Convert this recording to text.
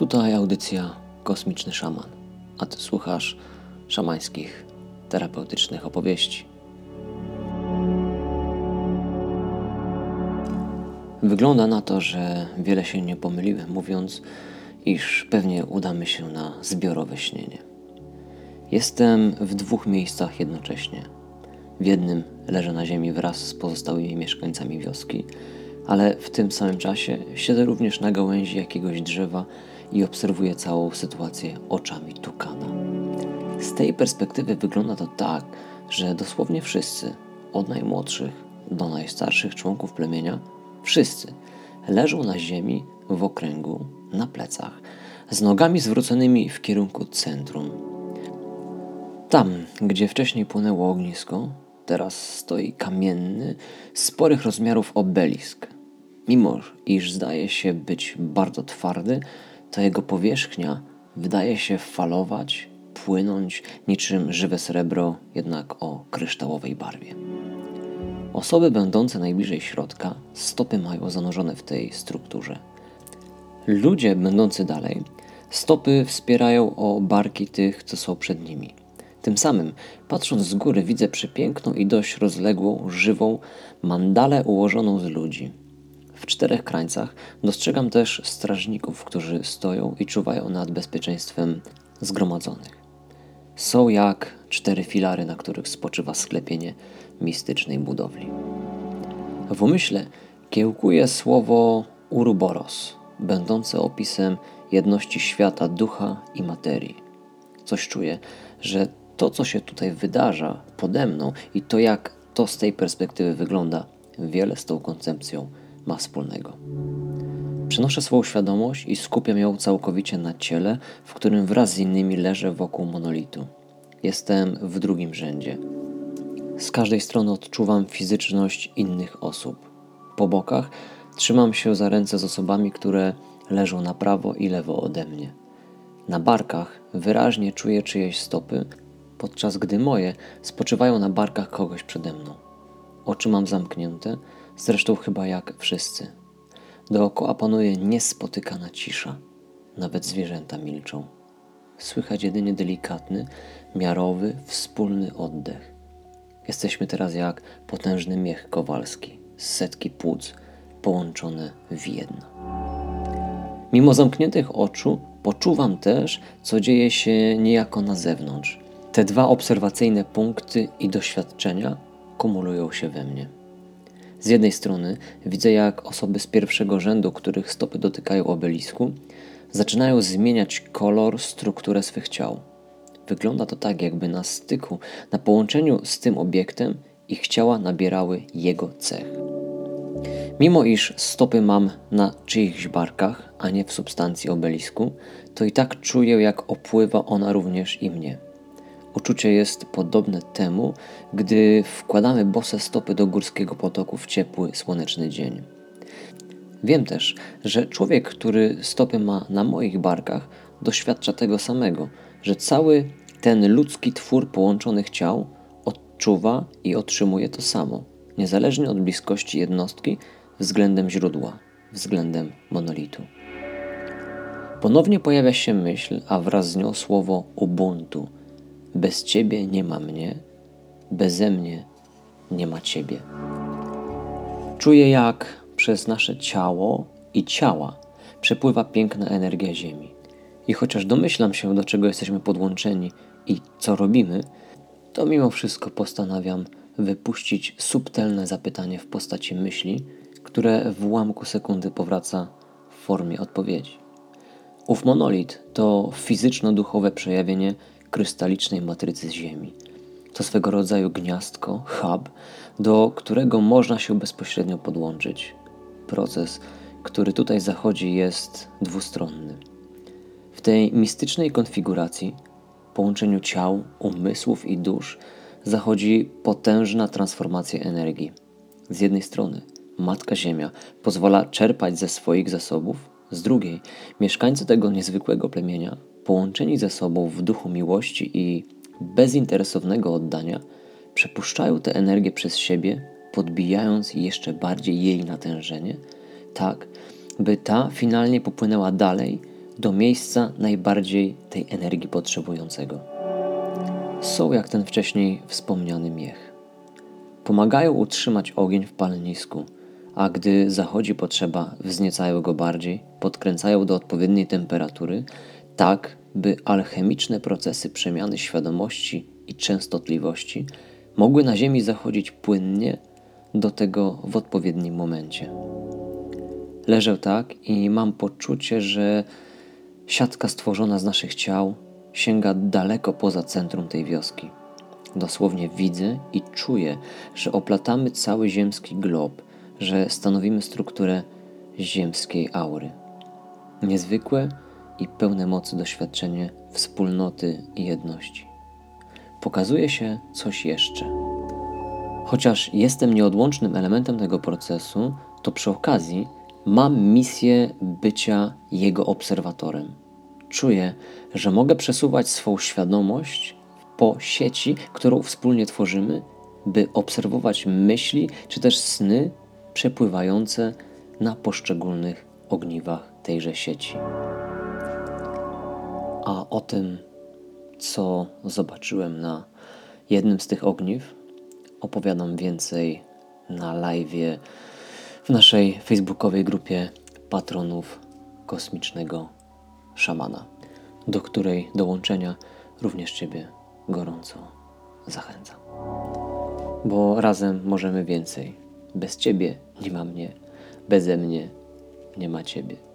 Tutaj audycja Kosmiczny Szaman, a ty słuchasz szamańskich, terapeutycznych opowieści. Wygląda na to, że wiele się nie pomyliłem, mówiąc, iż pewnie udamy się na zbiorowe śnienie. Jestem w dwóch miejscach jednocześnie. W jednym leżę na ziemi wraz z pozostałymi mieszkańcami wioski, ale w tym samym czasie siedzę również na gałęzi jakiegoś drzewa i obserwuję całą sytuację oczami tukana. Z tej perspektywy wygląda to tak, że dosłownie wszyscy, od najmłodszych do najstarszych członków plemienia, wszyscy leżą na ziemi w okręgu, na plecach, z nogami zwróconymi w kierunku centrum. Tam, gdzie wcześniej płynęło ognisko, teraz stoi kamienny, sporych rozmiarów obelisk. Mimo iż zdaje się być bardzo twardy, to jego powierzchnia wydaje się falować, płynąć niczym żywe srebro, jednak o kryształowej barwie. Osoby będące najbliżej środka stopy mają zanurzone w tej strukturze. Ludzie będący dalej stopy wspierają o barki tych, co są przed nimi. Tym samym, patrząc z góry, widzę przepiękną i dość rozległą, żywą mandalę ułożoną z ludzi. W czterech krańcach dostrzegam też strażników, którzy stoją i czuwają nad bezpieczeństwem zgromadzonych. Są jak cztery filary, na których spoczywa sklepienie mistycznej budowli. W umyśle kiełkuje słowo Uruboros, będące opisem jedności świata ducha i materii. Coś czuję, że to, co się tutaj wydarza pode mną i to, jak to z tej perspektywy wygląda, wiele z tą koncepcją ma wspólnego. Przenoszę swoją świadomość i skupiam ją całkowicie na ciele, w którym wraz z innymi leżę wokół monolitu. Jestem w drugim rzędzie. Z każdej strony odczuwam fizyczność innych osób. Po bokach trzymam się za ręce z osobami, które leżą na prawo i lewo ode mnie. Na barkach wyraźnie czuję czyjeś stopy, podczas gdy moje spoczywają na barkach kogoś przede mną. Oczy mam zamknięte, zresztą chyba jak wszyscy. Dookoła panuje niespotykana cisza. Nawet zwierzęta milczą. Słychać jedynie delikatny, miarowy, wspólny oddech. Jesteśmy teraz jak potężny miech kowalski, setki płuc połączone w jedno. Mimo zamkniętych oczu poczuwam też, co dzieje się niejako na zewnątrz. Te dwa obserwacyjne punkty i doświadczenia kumulują się we mnie. Z jednej strony widzę, jak osoby z pierwszego rzędu, których stopy dotykają obelisku, zaczynają zmieniać kolor, strukturę swych ciał. Wygląda to tak, jakby na styku, na połączeniu z tym obiektem ich ciała nabierały jego cech. Mimo iż stopy mam na czyichś barkach, a nie w substancji obelisku, to i tak czuję, jak opływa ona również i mnie. Uczucie jest podobne temu, gdy wkładamy bose stopy do górskiego potoku w ciepły, słoneczny dzień. Wiem też, że człowiek, który stopy ma na moich barkach, doświadcza tego samego, że cały ten ludzki twór połączonych ciał odczuwa i otrzymuje to samo, niezależnie od bliskości jednostki względem źródła, względem monolitu. Ponownie pojawia się myśl, a wraz z nią słowo Ubuntu – bez Ciebie nie ma mnie, beze mnie nie ma Ciebie. Czuję, jak przez nasze ciało i ciała przepływa piękna energia Ziemi. I chociaż domyślam się, do czego jesteśmy podłączeni i co robimy, to mimo wszystko postanawiam wypuścić subtelne zapytanie w postaci myśli, które w ułamku sekundy powraca w formie odpowiedzi. Ów monolit to fizyczno-duchowe przejawienie krystalicznej matrycy Ziemi. To swego rodzaju gniazdko, hub, do którego można się bezpośrednio podłączyć. Proces, który tutaj zachodzi, jest dwustronny. W tej mistycznej konfiguracji, połączeniu ciał, umysłów i dusz, zachodzi potężna transformacja energii. Z jednej strony, Matka Ziemia pozwala czerpać ze swoich zasobów, z drugiej, mieszkańcy tego niezwykłego plemienia połączeni ze sobą w duchu miłości i bezinteresownego oddania, przepuszczają tę energię przez siebie, podbijając jeszcze bardziej jej natężenie, tak by ta finalnie popłynęła dalej do miejsca najbardziej tej energii potrzebującego. Są jak ten wcześniej wspomniany miech. Pomagają utrzymać ogień w palenisku, a gdy zachodzi potrzeba, wzniecają go bardziej, podkręcają do odpowiedniej temperatury, tak by alchemiczne procesy przemiany świadomości i częstotliwości mogły na Ziemi zachodzić płynnie do tego w odpowiednim momencie. Leżę tak i mam poczucie, że siatka stworzona z naszych ciał sięga daleko poza centrum tej wioski. Dosłownie widzę i czuję, że oplatamy cały ziemski glob, że stanowimy strukturę ziemskiej aury. Niezwykłe i pełne mocy doświadczenie wspólnoty i jedności. Pokazuje się coś jeszcze. Chociaż jestem nieodłącznym elementem tego procesu, to przy okazji mam misję bycia jego obserwatorem. Czuję, że mogę przesuwać swą świadomość po sieci, którą wspólnie tworzymy, by obserwować myśli czy też sny przepływające na poszczególnych ogniwach tejże sieci. A o tym, co zobaczyłem na jednym z tych ogniw, opowiadam więcej na live w naszej facebookowej grupie patronów kosmicznego szamana, do której dołączenia również Ciebie gorąco zachęcam. Bo razem możemy więcej. Bez Ciebie nie ma mnie, beze mnie nie ma Ciebie.